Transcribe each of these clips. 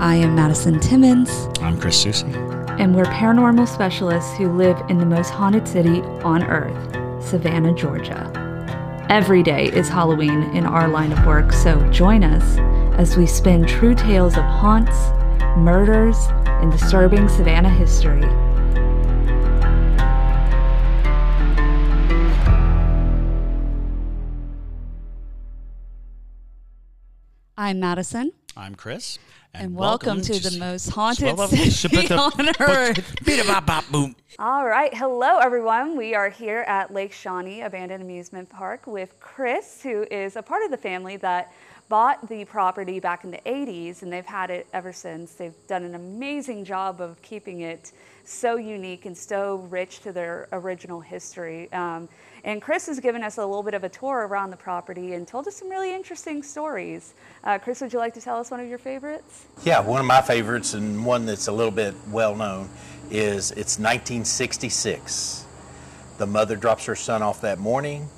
I am Madison Timmons. I'm Chris Susi. And we're paranormal specialists who live in the most haunted city on earth, Savannah, Georgia. Every day is Halloween in our line of work, so join us as we spin true tales of haunts, murders, and disturbing Savannah history. I'm Madison. I'm Chris. And, welcome, to the most haunted city on earth. All right. Hello, everyone. We are here at Lake Shawnee Abandoned Amusement Park with Chris, who is a part of the family that bought the property back in the 80s, and they've had it ever since. They've done an amazing job of keeping it so unique and so rich to their original history. Um, and Chris has given us a little bit of a tour around the property and told us some really interesting stories. Uh, Chris, would you like to tell us one of your favorites? Yeah, one of my favorites and one that's a little bit well known is it's 1966. The mother drops her son off that morning.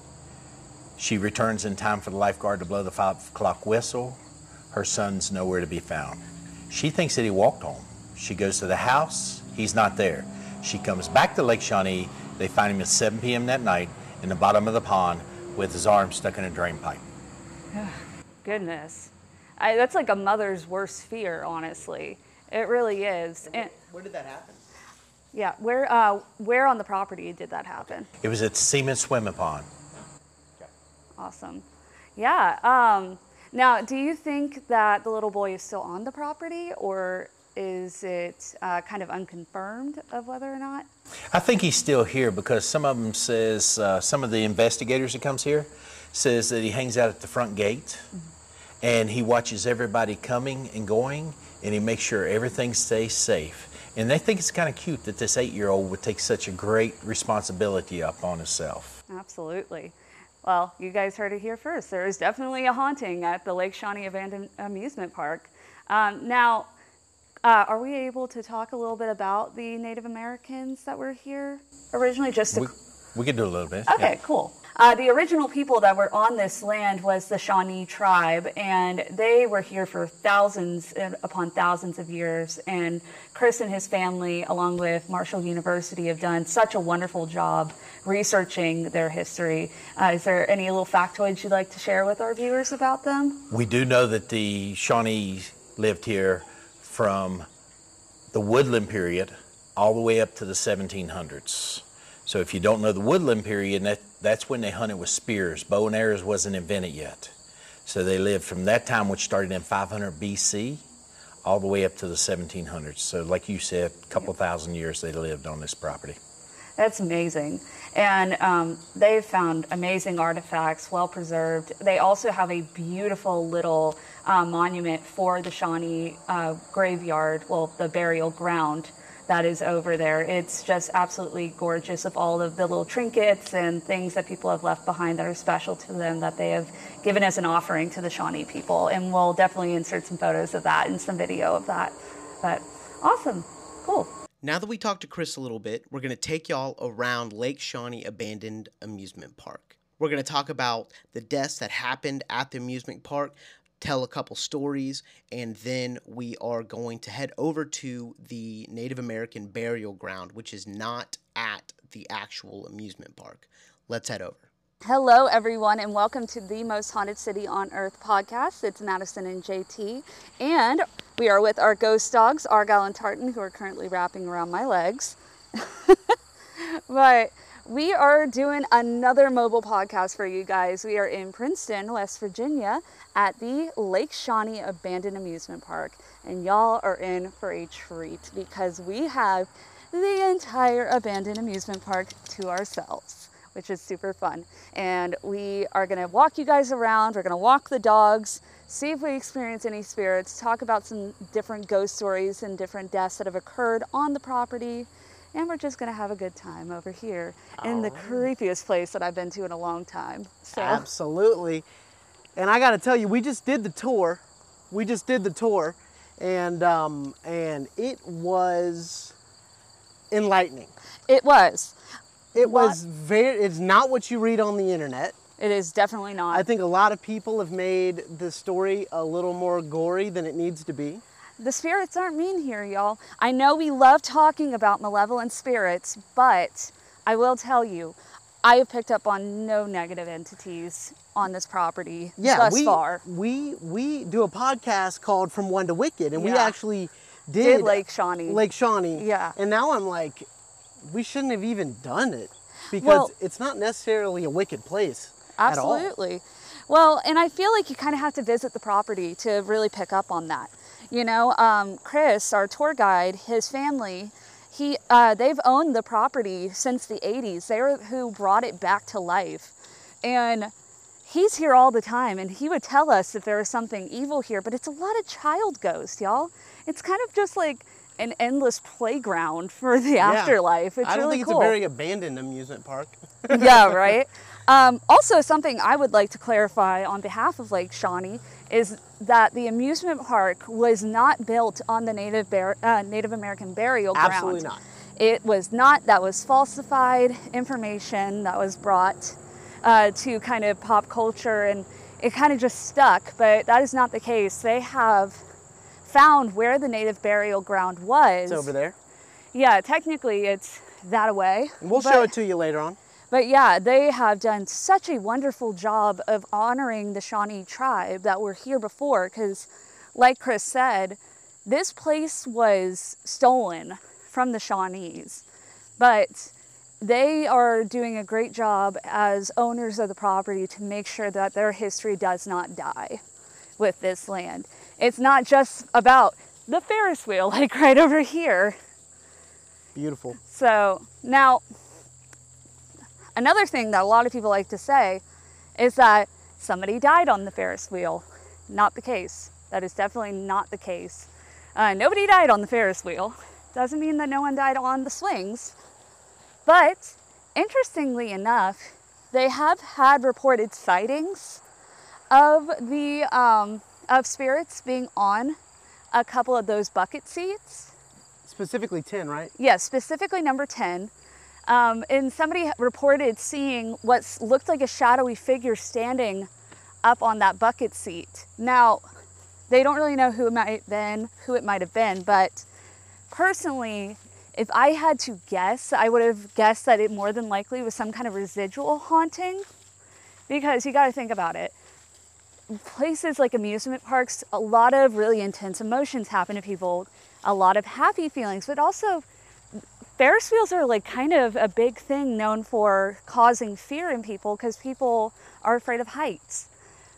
She returns in time for the lifeguard to blow the five o'clock whistle. Her son's nowhere to be found. She thinks that he walked home. She goes to the house. He's not there. She comes back to Lake Shawnee. They find him at 7 p.m. that night in the bottom of the pond with his arm stuck in a drain pipe. Goodness. I, that's like a mother's worst fear, honestly. It really is. And where, where did that happen? Yeah, where uh, where on the property did that happen? It was at cement Swimming Pond. Okay. Awesome. Yeah. Um, now, do you think that the little boy is still on the property, or is it uh, kind of unconfirmed of whether or not? I think he's still here because some of them says uh, some of the investigators that comes here says that he hangs out at the front gate mm-hmm. and he watches everybody coming and going and he makes sure everything stays safe. And they think it's kind of cute that this eight-year-old would take such a great responsibility up on himself. Absolutely. Well, you guys heard it here first. There is definitely a haunting at the Lake Shawnee Abandoned Amusement Park. Um, now, uh, are we able to talk a little bit about the Native Americans that were here originally? Just to... we, we could do a little bit. Okay, yeah. cool. Uh, the original people that were on this land was the Shawnee tribe, and they were here for thousands upon thousands of years. And Chris and his family, along with Marshall University, have done such a wonderful job researching their history. Uh, is there any little factoids you'd like to share with our viewers about them? We do know that the Shawnee lived here from the woodland period all the way up to the 1700s. So if you don't know the woodland period, that, that's when they hunted with spears. Bow and arrows wasn't invented yet. So they lived from that time, which started in 500 BC, all the way up to the 1700s. So like you said, a couple thousand years they lived on this property. That's amazing. And um, they've found amazing artifacts, well preserved. They also have a beautiful little uh, monument for the Shawnee uh, graveyard, well, the burial ground that is over there. It's just absolutely gorgeous of all of the little trinkets and things that people have left behind that are special to them that they have given as an offering to the Shawnee people. And we'll definitely insert some photos of that and some video of that. But awesome. Cool. Now that we talked to Chris a little bit, we're going to take y'all around Lake Shawnee Abandoned Amusement Park. We're going to talk about the deaths that happened at the amusement park, tell a couple stories, and then we are going to head over to the Native American burial ground, which is not at the actual amusement park. Let's head over. Hello, everyone, and welcome to the Most Haunted City on Earth podcast. It's Madison and JT, and we are with our ghost dogs, Argyle and Tartan, who are currently wrapping around my legs. but we are doing another mobile podcast for you guys. We are in Princeton, West Virginia, at the Lake Shawnee Abandoned Amusement Park, and y'all are in for a treat because we have the entire abandoned amusement park to ourselves which is super fun. And we are gonna walk you guys around, we're gonna walk the dogs, see if we experience any spirits, talk about some different ghost stories and different deaths that have occurred on the property. And we're just gonna have a good time over here All in the right. creepiest place that I've been to in a long time. So. Absolutely. And I gotta tell you, we just did the tour. We just did the tour and um, and it was enlightening. It was. It what? was very, it's not what you read on the internet. It is definitely not. I think a lot of people have made the story a little more gory than it needs to be. the spirits aren't mean here, y'all. I know we love talking about malevolent spirits, but I will tell you, I have picked up on no negative entities on this property Yeah, thus we, far. we we do a podcast called From One to Wicked, and we actually did, Did Lake Shawnee. Lake Shawnee. Yeah. And now I'm like, we shouldn't have even done it because Well- it's not necessarily a wicked place at all. Absolutely. Well, and I feel like you kind of have to visit the property to really pick up on that. You know, um, Chris, our tour guide, his family, he uh, they've owned the property since the 80s. They're who brought it back to life, and he's here all the time. And he would tell us if there was something evil here, but it's a lot of child ghosts, y'all. It's kind of just like an endless playground for the Yeah. afterlife. It's I don't really think cool it's a very abandoned amusement park. yeah, right. Um, also, something I would like to clarify on behalf of Lake Shawnee is that the amusement park was not built on the Native Bar- uh, Native American burial ground. Absolutely not. It was not. That was falsified information that was brought uh, to kind of pop culture, and it kind of just stuck. But that is not the case. They have found where the native burial ground was. It's over there. Yeah, technically it's that away. We'll but- show it to you later on. but yeah, they have done such a wonderful job of honoring the Shawnee tribe that were here before. Because, like Chris said, this place was stolen from the Shawnees. But they are doing a great job as owners of the property to make sure that their history does not die with this land. It's not just about the Ferris wheel, like right over here. Beautiful. So now, another thing that a lot of people like to say is that somebody died on the Ferris wheel. Not the case. That is definitely not the case. Uh, nobody died on the Ferris wheel. Doesn't mean that no one died on the swings. But interestingly enough, they have had reported sightings of the um, of spirits being on a couple of those bucket seats. Specifically 10, right? Yes, specifically number 10. Um, and somebody reported seeing what looked like a shadowy figure standing up on that bucket seat. Now, they don't really know who it might have been, who it might have been, but personally, if I had to guess, I would have guessed that it more than likely was some kind of residual haunting because you got to think about it. Places like amusement parks, a lot of really intense emotions happen to people, a lot of happy feelings, but also Ferris wheels are like kind of a big thing known for causing fear in people because people are afraid of heights.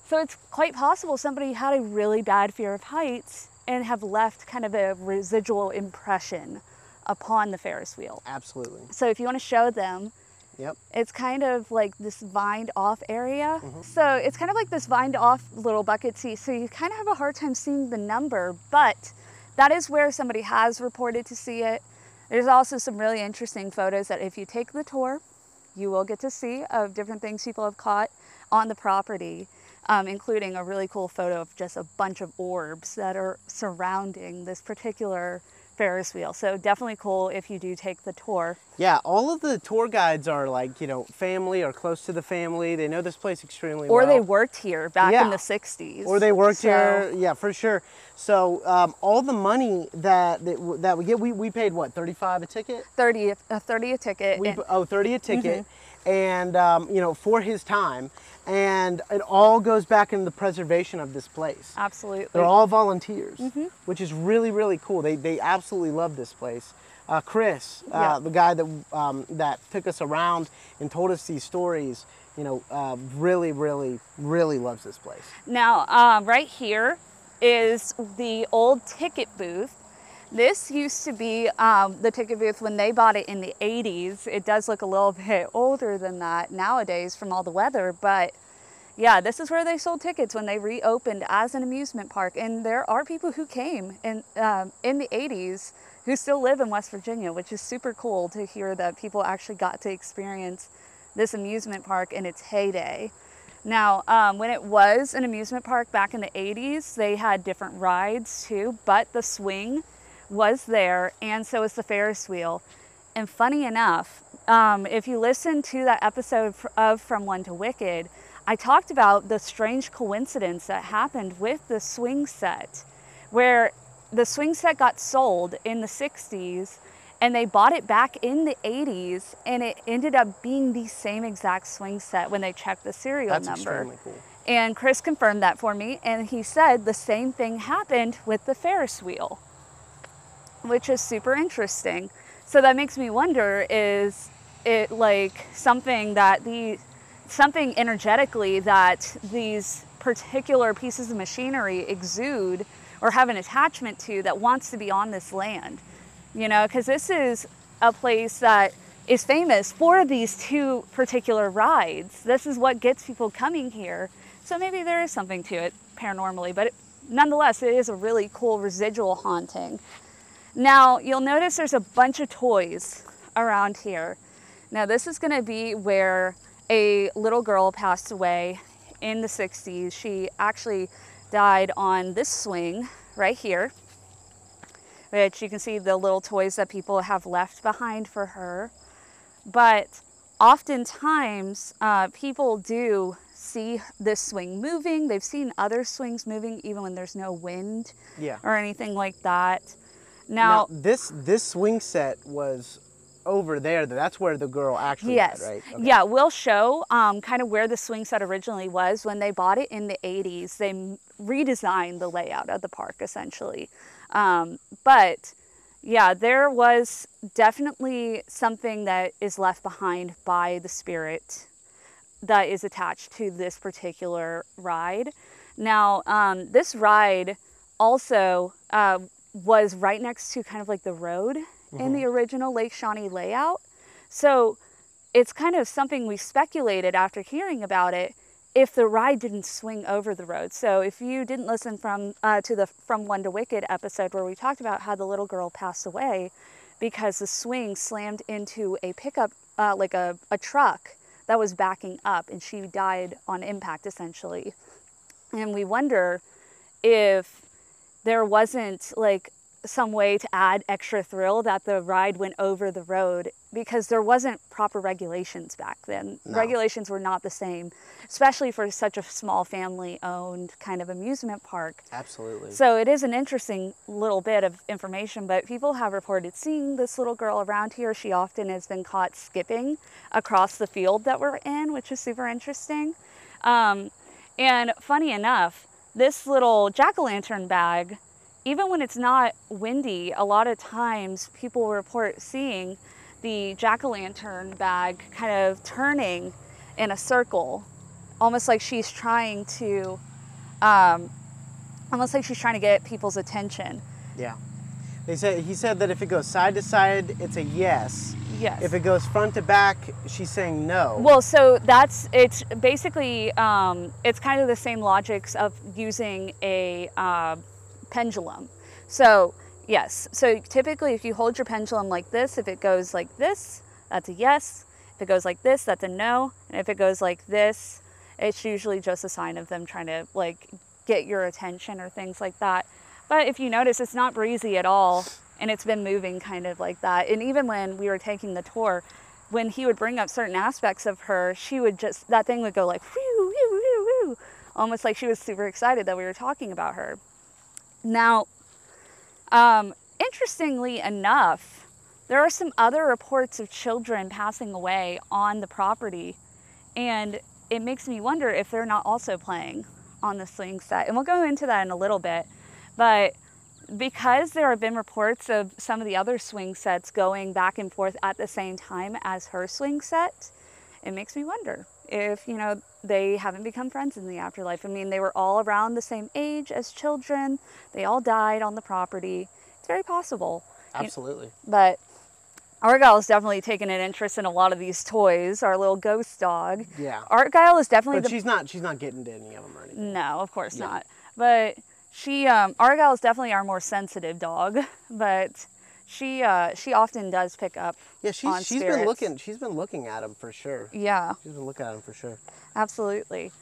So it's quite possible somebody had a really bad fear of heights and have left kind of a residual impression upon the Ferris wheel. Absolutely. So if you want to show them, Yep. it's kind of like this vined off area. So it's kind of like this vined off little bucket seat. So you kind of have a hard time seeing the number, but that is where somebody has reported to see it. There's also some really interesting photos that if you take the tour, you will get to see of different things people have caught on the property, um, including a really cool photo of just a bunch of orbs that are surrounding this particular Ferris wheel. So definitely cool if you do take the tour. Yeah, all of the tour guides are like, you know, family or close to the family. They know this place extremely Or well. Or they worked here back Yeah. in the 60s. or they worked So- here. Yeah, for sure. So um, all the money that that, that we get, we, we paid what, 35 a ticket? 30 a 30 a ticket. We oh 30 a ticket, Mm-hmm. And um, you know for his time, and it all goes back into the preservation of this place. absolutely. They're all volunteers, Mm-hmm. which is really really cool. They they absolutely love this place. Uh, Chris, uh, Yeah. the guy that um, that took us around and told us these stories, you know, uh, really really really loves this place. Now, um, right here is the old ticket booth. This used to be um, the ticket booth when they bought it in the 80s. It does look a little bit older than that nowadays from all the weather, but yeah, this is where they sold tickets when they reopened as an amusement park. And there are people who came in, um, in the 80s who still live in West Virginia, which is super cool to hear that people actually got to experience this amusement park in its heyday. Now, um, when it was an amusement park back in the 80s, they had different rides too, but the swing was there, and so was the Ferris wheel. And funny enough, um, if you listen to that episode of From One to Wicked, I talked about the strange coincidence that happened with the swing set, where the swing set got sold in the 60s and they bought it back in the 80s and it ended up being the same exact swing set when they checked the serial That's number. extremely cool. And Chris confirmed that for me and he said the same thing happened with the Ferris wheel, which is super interesting. So that makes me wonder is it like something that the something energetically that these particular pieces of machinery exude or have an attachment to that wants to be on this land. You know, because this is a place that is famous for these two particular rides. This is what gets people coming here. So maybe there is something to it paranormally, but it, nonetheless, it is a really cool residual haunting. Now, you'll notice there's a bunch of toys around here. Now, this is going to be where a little girl passed away in the 60s. She actually died on this swing right here, which you can see the little toys that people have left behind for her. But oftentimes, uh, people do see this swing moving. They've seen other swings moving even when there's no wind Yeah. or anything like that. Now, Now, this this swing set was over there. That's where the girl actually yes, died, right? Okay. yeah, we'll show um, kind of where the swing set originally was when they bought it in the 80s. They redesigned the layout of the park essentially, um, but yeah, there was definitely something that is left behind by the spirit that is attached to this particular ride. Now, um, this ride also uh, was right next to kind of like the road in the original Lake Shawnee layout. So it's kind of something we speculated after hearing about it if the ride didn't swing over the road. So if you didn't listen from uh, to the From One to Wicked episode where we talked about how the little girl passed away because the swing slammed into a pickup, uh, like a, a truck that was backing up, and she died on impact essentially. And we wonder if there wasn't like some way to add extra thrill that the ride went over the road because there wasn't proper regulations back then. No. Regulations were not the same, especially for such a small family owned kind of amusement park. Absolutely. So it is an interesting little bit of information, but people have reported seeing this little girl around here. She often has been caught skipping across the field that we're in, which is super interesting. Um, and funny enough, this little jack o' lantern bag, even when it's not windy, a lot of times people report seeing the jack o' lantern bag kind of turning in a circle, almost like she's trying to. Um, almost like she's trying to get people's attention. yeah. They said he said that if it goes side to side, it's a yes. Yes. If it goes front to back, she's saying no. well, so that's it's basically um, it's kind of the same logics of using a uh, pendulum. So yes, so typically if you hold your pendulum like this, if it goes like this, that's a yes. If it goes like this, that's a no. And if it goes like this, it's usually just a sign of them trying to like get your attention or things like that. But if you notice, it's not breezy at all, and it's been moving kind of like that. And even when we were taking the tour, when he would bring up certain aspects of her, she would just that thing would go like whew, whew, whew, whew, almost like she was super excited that we were talking about her. Now, um, interestingly enough, there are some other reports of children passing away on the property, and it makes me wonder if they're not also playing on the swing set. And we'll go into that in a little bit. But because there have been reports of some of the other swing sets going back and forth at the same time as her swing set, it makes me wonder if, you know, they haven't become friends in the afterlife. I mean, they were all around the same age as children, they all died on the property. It's very possible. Absolutely. But Argyle is definitely taking an interest in a lot of these toys. Our little ghost dog. Yeah. Argyle is definitely But the she's not she's not getting to any of them or anything. no, of course Yeah. not. But she, um, Argyle is definitely our more sensitive dog. But she, uh, she often does pick up. Yeah, on she's she's been looking she's been looking at them for sure. Yeah, She's been looking at them for sure. absolutely.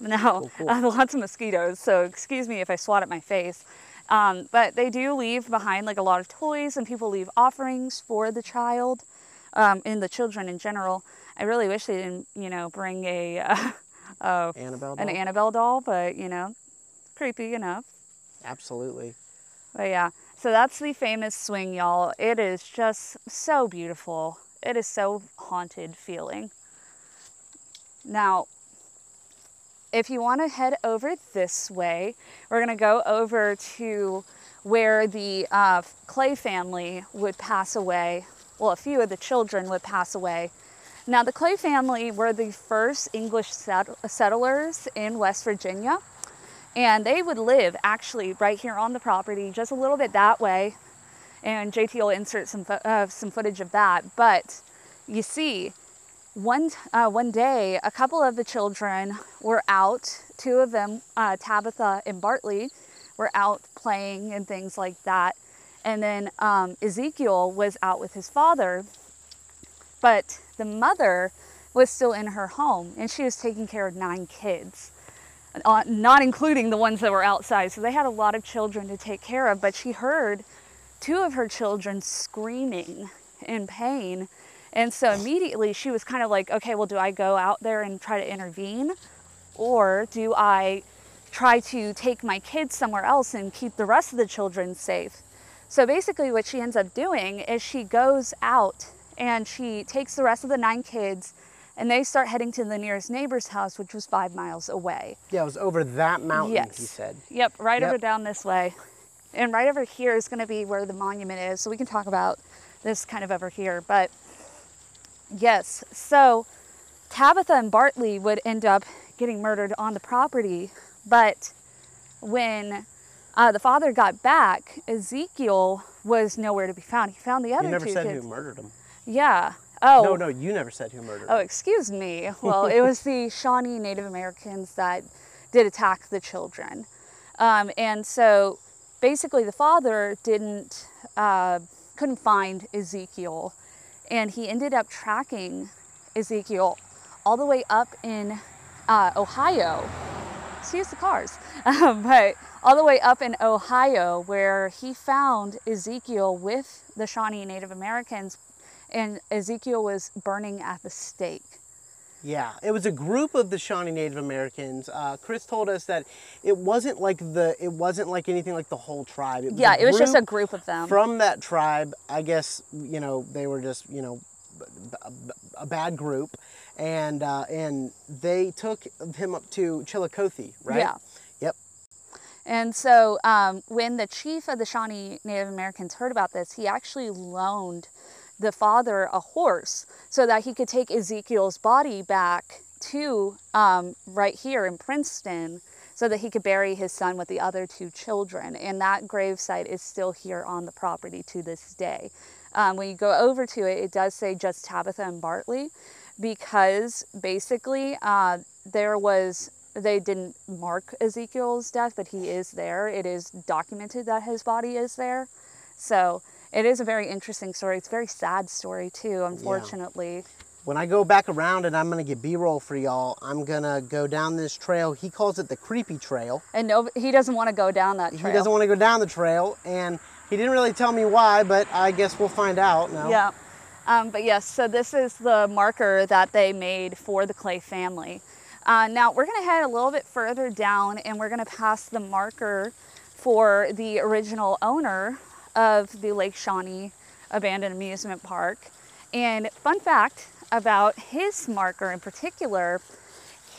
Now, Cool, cool. I have lots of mosquitoes, so excuse me if I swat at my face. Um, but they do leave behind like a lot of toys, and people leave offerings for the child, um, and the children in general. I really wish they didn't, you know, bring a, uh, uh, Annabelle. an? Annabelle doll, but you know, creepy enough. Absolutely. But yeah, so that's the famous swing, y'all. It is just so beautiful. It is so haunted feeling. Now, if you want to head over this way, we're going to go over to where the uh, Clay family would pass away. Well, a few of the children would pass away. Now, the Clay family were the first English set- settlers in West Virginia, and they would live actually right here on the property, just a little bit that way. And JT will insert some uh, some footage of that. But you see, one uh, one day, a couple of the children were out. Two of them, uh, Tabitha and Bartley, were out playing and things like that. And then um, Ezekiel was out with his father, but the mother was still in her home and she was taking care of nine kids, uh, not including the ones that were outside. So they had a lot of children to take care of. But she heard two of her children screaming in pain. And so immediately she was kind of like, okay, well, do I go out there and try to intervene? Or do I try to take my kids somewhere else and keep the rest of the children safe? So basically, what she ends up doing is she goes out and she takes the rest of the nine kids and they start heading to the nearest neighbor's house, which was five miles away. Yeah, it was over that mountain, Yes. he said. Yep, right Yep. over down this way. And right over here is going to be where the monument is. So we can talk about this kind of over here. But yes, so Tabitha and Bartley would end up getting murdered on the property. But when uh, the father got back, Ezekiel was nowhere to be found. He found the other You never two said kids. who murdered him. Yeah. Oh. No, no, you never said who murdered Oh, excuse me. Well, it was the Shawnee Native Americans that did attack the children. Um, and so basically, the father didn't, uh, couldn't find Ezekiel. And he ended up tracking Ezekiel all the way up in uh, Ohio. Excuse the cars. Um, but all the way up in Ohio, where he found Ezekiel with the Shawnee Native Americans, and Ezekiel was burning at the stake. Yeah, it was a group of the Shawnee Native Americans. Uh, Chris told us that it wasn't like the it wasn't like anything like the whole tribe. It Yeah, it was just a group of them. from that tribe. I guess you know they were just you know a bad group, and uh, and they took him up to Chillicothe, right? Yeah. Yep. And so um, when the chief of the Shawnee Native Americans heard about this, he actually loaned the father a horse so that he could take Ezekiel's body back to um, right here in Princeton so that he could bury his son with the other two children. And that gravesite is still here on the property to this day. Um, when you go over to it, it does say just Tabitha and Bartley because basically uh, there was they didn't mark Ezekiel's death, but he is there. It is documented that his body is there. So it is a very interesting story. It's a very sad story too, unfortunately. When I go back around and I'm gonna get B-roll for y'all, I'm gonna go down this trail. He calls it the creepy trail. And no, he doesn't want to go down that trail. He doesn't want to go down the trail, and he didn't really tell me why, but I guess we'll find out now. Yeah. Um, but yes, so this is the marker that they made for the Clay family. Uh, now we're to head a little bit further down and we're to pass the marker for the original owner of the Lake Shawnee Abandoned Amusement Park. And fun fact about his marker in particular,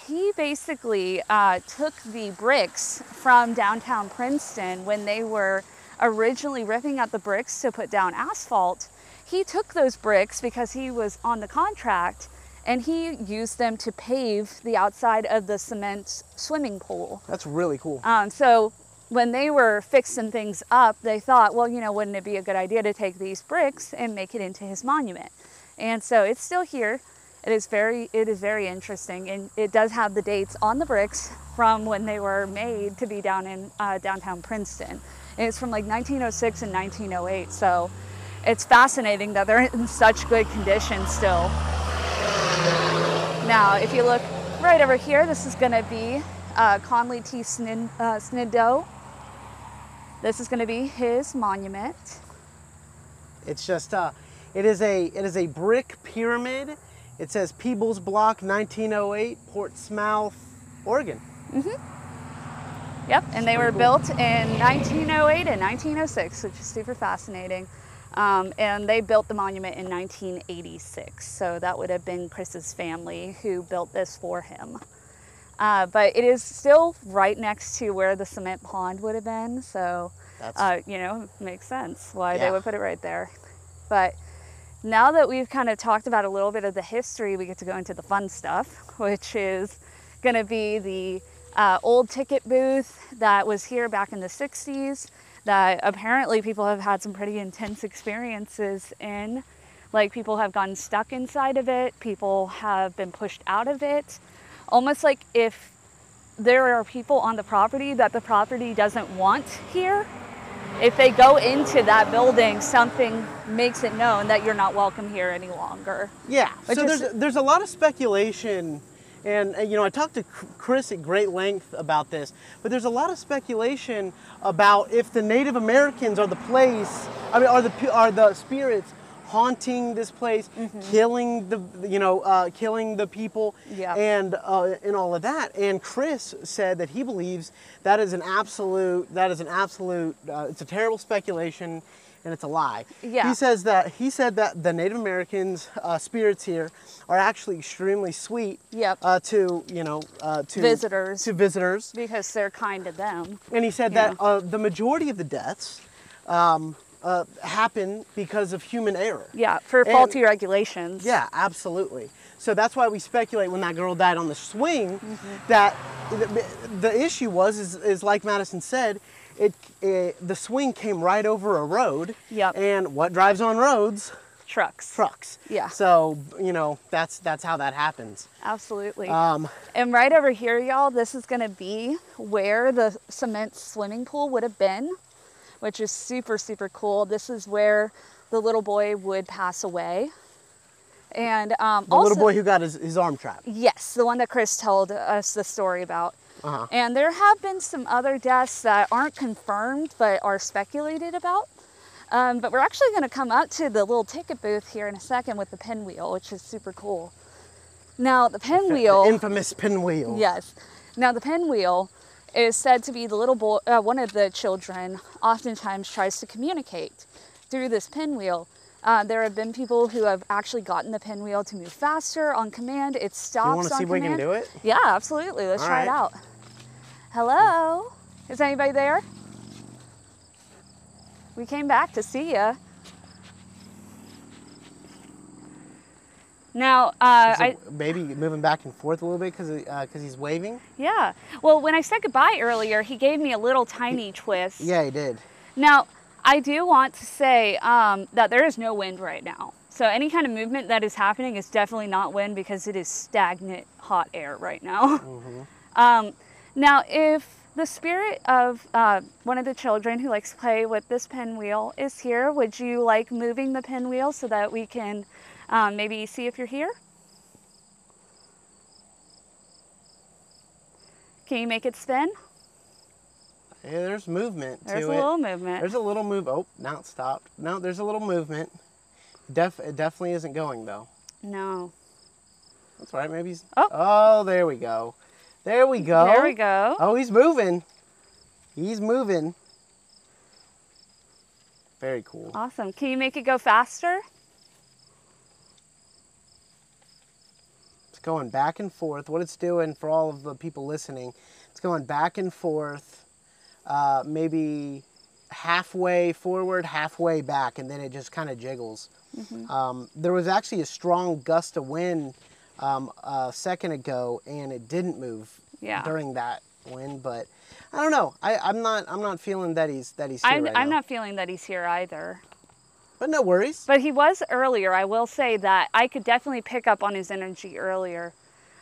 he basically uh, took the bricks from downtown Princeton when they were originally ripping out the bricks to put down asphalt. He took those bricks because he was on the contract and he used them to pave the outside of the cement swimming pool. That's really cool. Um, so when they were fixing things up, they thought, well, you know, wouldn't it be a good idea to take these bricks and make it into his monument? And so it's still here. It is very, it is very interesting, and it does have the dates on the bricks from when they were made to be down in uh, downtown Princeton. And it's from like 1906 and 1908. So it's fascinating that they're in such good condition still. Now, if you look right over here, this is going to be uh, Conley T. Snid, uh. This is going to be his monument. It's just uh, it is a it is a brick pyramid. It says Peebles Block, 1908, Portsmouth, Oregon. Mhm. Yep, and they were built in 1908 and 1906, which is super fascinating. Um, and they built the monument in 1986, so that would have been Chris's family who built this for him. Uh, but it is still right next to where the cement pond would have been, so That's uh, you know makes sense why they would put it right there. But now that we've kind of talked about a little bit of the history, we get to go into the fun stuff, which is going to be the uh, old ticket booth that was here back in the 60s that apparently people have had some pretty intense experiences in. Like people have gotten stuck inside of it, people have been pushed out of it. Almost like if there are people on the property that the property doesn't want here, if they go into that building, something makes it known that you're not welcome here any longer. Yeah. Which so is- there's there's a lot of speculation, and you know I talked to Chris at great length about this, but there's a lot of speculation about if the Native Americans are the place, I mean, are the are the spirits haunting this place, killing the you know uh, killing the people, Yeah. and uh, and all of that. And Chris said that he believes that is an absolute that is an absolute uh, it's a terrible speculation. And it's a lie. Yeah. He says that he said that the Native Americans uh, spirits here are actually extremely sweet. Yep. Uh, to you know uh, to Visitors. to visitors, Because they're kind to them. and he said Yeah. that uh, the majority of the deaths um, uh, happen because of human error. Yeah, for And- faulty regulations. Yeah, absolutely. So that's why we speculate when that girl died on the swing Mm-hmm. that the, the issue was is, is like Madison said, it, it the swing came right over a road. Yep. And what drives on roads? Trucks. Trucks. Yeah. So you know that's that's how that happens. Absolutely. Um, and right over here, y'all, this is going to be where the cement swimming pool would have been, which is super, super cool. This is where the little boy would pass away. And um, the also, little boy who got his, his arm trapped. Yes, the one that Chris told us the story about. Uh-huh. And there have been some other deaths that aren't confirmed but are speculated about. Um, but we're actually going to come up to the little ticket booth here in a second with the pinwheel, which is super cool. Now, the pinwheel. The infamous pinwheel. Yes. Now the pinwheel is said to be the little boy, uh, one of the children, oftentimes tries to communicate through this pinwheel. Uh, there have been people who have actually gotten the pinwheel to move faster on command. It stops you wanna on see if we can do it? Yeah, absolutely. Let's All try it out. Hello. Is anybody there? We came back to see you. Now, uh, I, baby moving back and forth a little bit because because he's waving. Yeah. Well, when I said goodbye earlier, he gave me a little tiny twist. Yeah, he did. Now, I do want to say um, that there is no wind right now. So any kind of movement that is happening is definitely not wind because it is stagnant hot air right now. Um, now, if the spirit of uh, one of the children who likes to play with this pinwheel is here, would you like moving the pinwheel so that we can um, maybe see if you're here? Can you make it spin? Yeah, there's movement There's a it. little movement. There's a little move. Oh, now it stopped. No, there's a little movement. Def, it definitely isn't going though. No. That's right. Maybe he's. Oh. Oh, there we go. There we go. There we go. Oh, he's moving. He's moving. Very cool. Awesome. Can you make it go faster? Going back and forth. What it's doing for all of the people listening, it's going back and forth, uh, maybe halfway forward, halfway back, and then it just kind of jiggles. Mm-hmm. Um, there was actually a strong gust of wind um, a second ago, and it didn't move Yeah. during that wind. But I don't know. I, I'm not. I'm not feeling that he's that he's here I'm, right I'm not feeling that he's here either. But no worries. But he was earlier. I will say that I could definitely pick up on his energy earlier.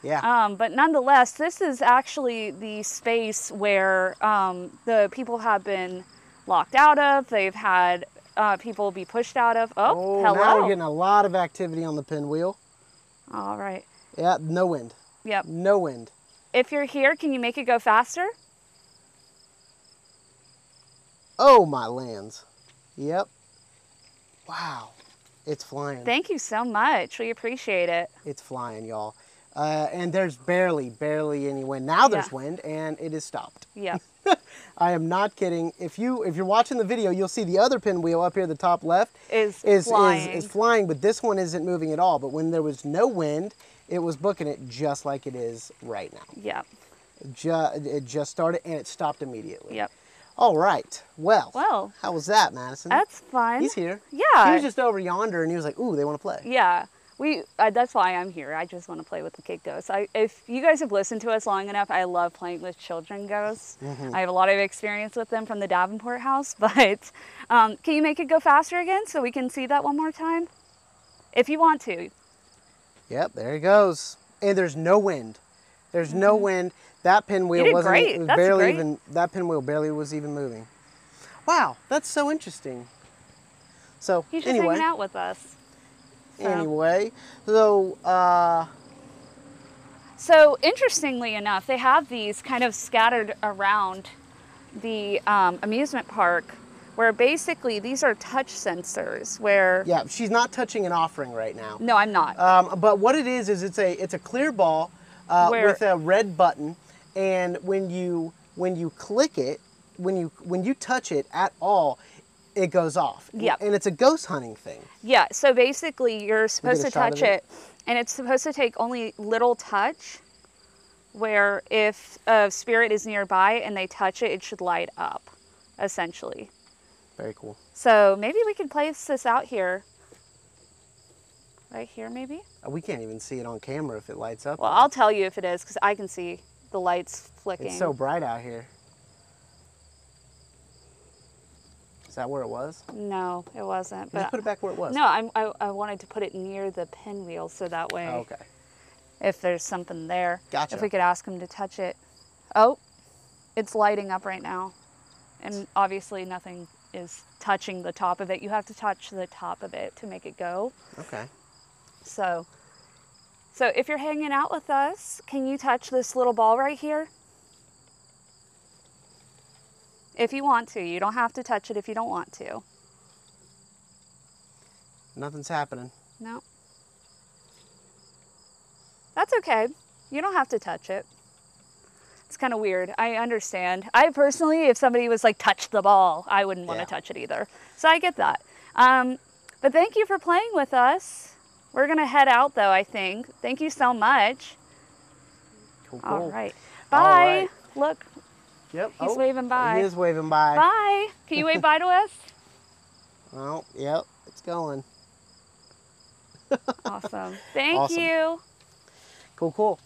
Yeah. Um, but nonetheless, this is actually the space where um, the people have been locked out of. They've had uh, people be pushed out of. Oh, oh, hello. now we're getting a lot of activity on the pinwheel. All right. Yeah. No wind. Yep. No wind. If you're here, can you make it go faster? Oh my lands. Yep. Wow. It's flying. Thank you so much. We appreciate it. It's flying, y'all. uh, and there's barely, barely any wind. Now there's Yeah. wind, and it is stopped. Yeah. I am not kidding. If you if you're watching the video, you'll see the other pinwheel up here, the top left, Is is flying. is is flying, but this one isn't moving at all. But when there was no wind, it was booking it just like it is right now. Yep. Ju- it just started and it stopped immediately. Yep. All right. Well. Well. How was that, Madison? That's fun. He's here. Yeah. He was just over yonder, and he was like, "Ooh, they want to play." Yeah, we. Uh, that's why I'm here. I just want to play with the kid ghosts. I, if you guys have listened to us long enough, I love playing with children ghosts. Mm-hmm. I have a lot of experience with them from the Davenport house. But um, can you make it go faster again so we can see that one more time? If you want to. Yep. There he goes. And there's no wind. There's no wind. That pinwheel wasn't great. it was That's barely great. even. That pinwheel barely was even moving. Wow, that's so interesting. So He's just anyway, hanging out with us. So- anyway, so uh, So interestingly enough, they have these kind of scattered around the um, amusement park, where basically these are touch sensors. Where yeah, she's not touching an offering right now. no, I'm not. Um, but what it is is it's a it's a clear ball uh, with a red button, and when you when you click it, when you when you touch it at all, it goes off. Yep. And it's a ghost hunting thing. Yeah, so basically you're supposed to touch it? it and it's supposed to take only little touch where if a spirit is nearby and they touch it, it should light up essentially. Very cool. So maybe we could place this out here. Right here maybe? Uh, We can't even see it on camera if it lights up. Well, I'll tell you if it is cuz I can see the lights flicking. it's so bright out here. Is that where it was? no, it wasn't. Just put it back where it was. no, I'm, I, I wanted to put it near the pinwheel so that way Oh, okay. if there's something there. Gotcha. If we could ask him to touch it. Oh, it's lighting up right now. And obviously nothing is touching the top of it. You have to touch the top of it to make it go. Okay. So so if you're hanging out with us, can you touch this little ball right here? If you want to. You don't have to touch it if you don't want to. Nothing's happening. No. That's okay. You don't have to touch it. It's kind of weird. I understand. I personally, if somebody was like, touch the ball, I wouldn't want to Yeah. touch it either. So I get that. Um, but thank you for playing with us. We're going to head out though, I think. Thank you so much. Cool. cool. All right. Bye. right. Look, Yep. He's waving bye. He is waving bye. bye. Can you wave bye to us? Oh, yep. It's going. Awesome. Thank Awesome. you. Cool, cool.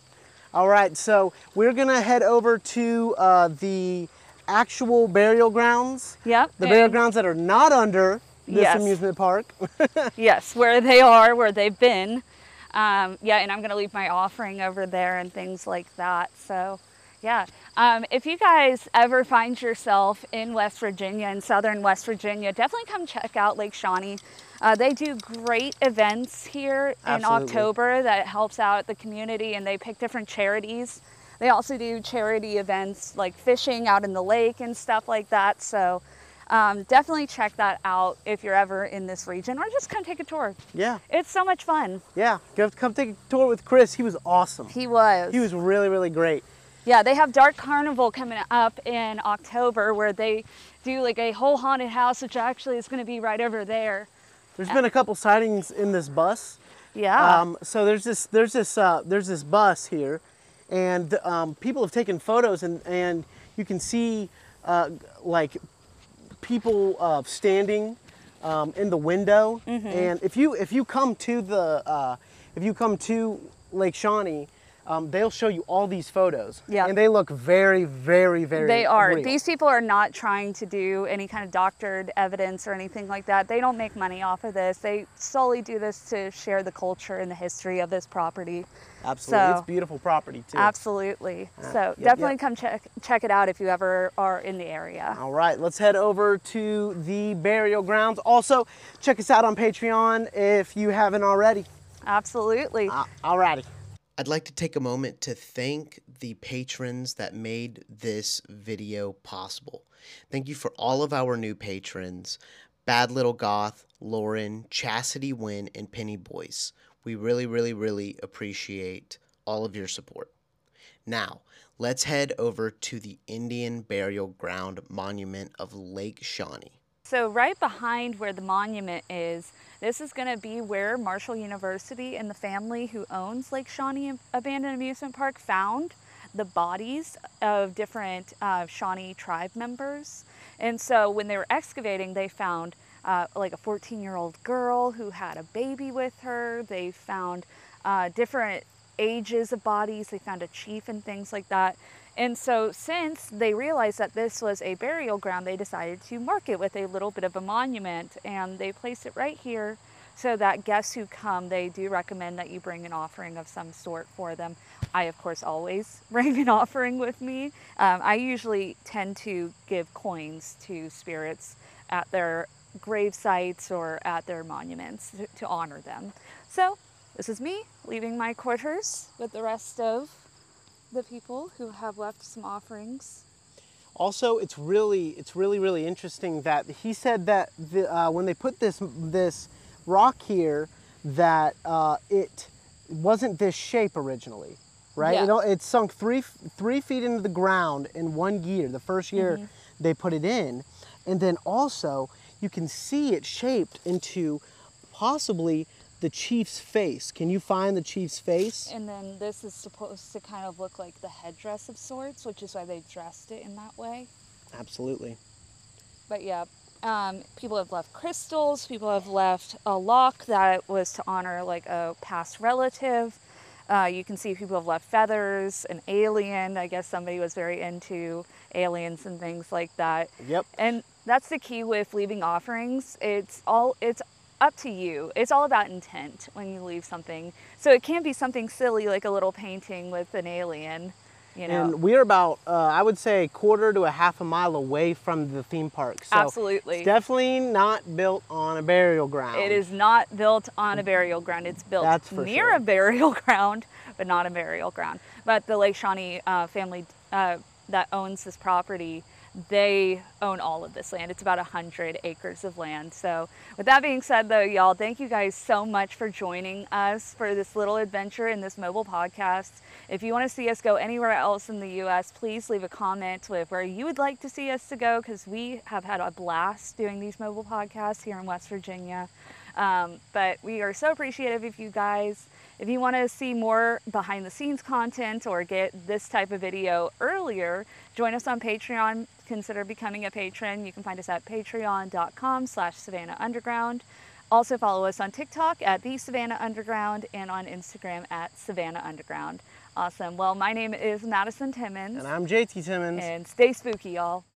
All right, so we're gonna head over to uh, the actual burial grounds, Yep. the burial grounds that are not under this Yes. amusement park. Yes, where they are, where they've been. Um, yeah, and I'm going to leave my offering over there and things like that. So, yeah. Um, if you guys ever find yourself in West Virginia, in southern West Virginia, definitely come check out Lake Shawnee. Uh, they do great events here in October that helps out the community, and they pick different charities. They also do charity events like fishing out in the lake and stuff like that. So, um, definitely check that out if you're ever in this region, or just come take a tour. yeah, It's so much fun. yeah. Come take a tour with Chris. He was awesome. He was. He was really, really great. Yeah, they have Dark Carnival coming up in October where they do like a whole haunted house, which actually is going to be right over there. There's been a couple sightings in this bus. Yeah. Um, so there's this there's this uh, there's this bus here, and um, people have taken photos and and you can see uh, like people uh, standing um, in the window. Mm-hmm. And if you if you come to the uh, if you come to Lake Shawnee, um, they'll show you all these photos. Yeah. And they look very very very. they are. real. These people are not trying to do any kind of doctored evidence or anything like that. They don't make money off of this. They solely do this to share the culture and the history of this property. Absolutely, so- it's beautiful property too. Absolutely. So yep, definitely yep. come check check it out if you ever are in the area. All right, let's head over to the burial grounds. Also, check us out on Patreon if you haven't already. Absolutely. Uh, alrighty. I'd like to take a moment to thank the patrons that made this video possible. Thank you for all of our new patrons Bad Little Goth, Lauren, Chastity Wynn, and Penny Boyce. We really, really, really appreciate all of your support. Now, let's head over to the Indian Burial Ground Monument of Lake Shawnee. So right behind where the monument is, this is going to be where Marshall University and the family who owns Lake Shawnee Abandoned Amusement Park found the bodies of different uh, Shawnee tribe members. And so when they were excavating, they found uh, like a 14 year old girl who had a baby with her. They found uh, different ages of bodies. They found a chief and things like that. And so, since they realized that this was a burial ground, they decided to mark it with a little bit of a monument and they placed it right here so that guests who come, they do recommend that you bring an offering of some sort for them. I, of course, always bring an offering with me. Um, I usually tend to give coins to spirits at their grave sites or at their monuments to, to honor them. So, this is me leaving my quarters with the rest of the people who have left some offerings. Also, it's really, it's really, really interesting that he said that the, uh, when they put this this rock here, that uh, it wasn't this shape originally, right? Yeah. You know, it sunk three three feet into the ground in one year. The first year Mm-hmm. they put it in, and then also you can see it shaped into possibly the chief's face. Can you find the chief's face? And then this is supposed to kind of look like the headdress of sorts, which is why they dressed it in that way. Absolutely. But yeah, um, people have left crystals. People have left a lock that was to honor like a past relative. Uh, you can see people have left feathers, an alien. I guess somebody was very into aliens and things like that. Yep. And that's the key with leaving offerings. It's all it's up to you. It's all about intent when you leave something. So it can be something silly like a little painting with an alien, you know. And we're about, uh, I would say, a quarter to a half a mile away from the theme park. So Absolutely. It's definitely not built on a burial ground. It is not built on a burial ground. It's built That's for near sure. a burial ground, but not a burial ground. But the Lake Shawnee uh, family uh, that owns this property, they own all of this land. It's about 100 acres of land. So, with that being said, though, y'all, thank you guys so much for joining us for this little adventure in this mobile podcast. If you want to see us go anywhere else in the U.S., please leave a comment with where you would like to see us to go because we have had a blast doing these mobile podcasts here in West Virginia. Um, but we are so appreciative of you guys. If you want to see more behind the scenes content or get this type of video earlier, join us on Patreon. Consider becoming a patron. You can find us at patreon.com slash Savannah Underground. Also follow us on TikTok at the Savannah Underground and on Instagram at Savannah Underground. Awesome. Well, my name is Madison Timmons And I'm JT Timmons. and stay spooky, y'all.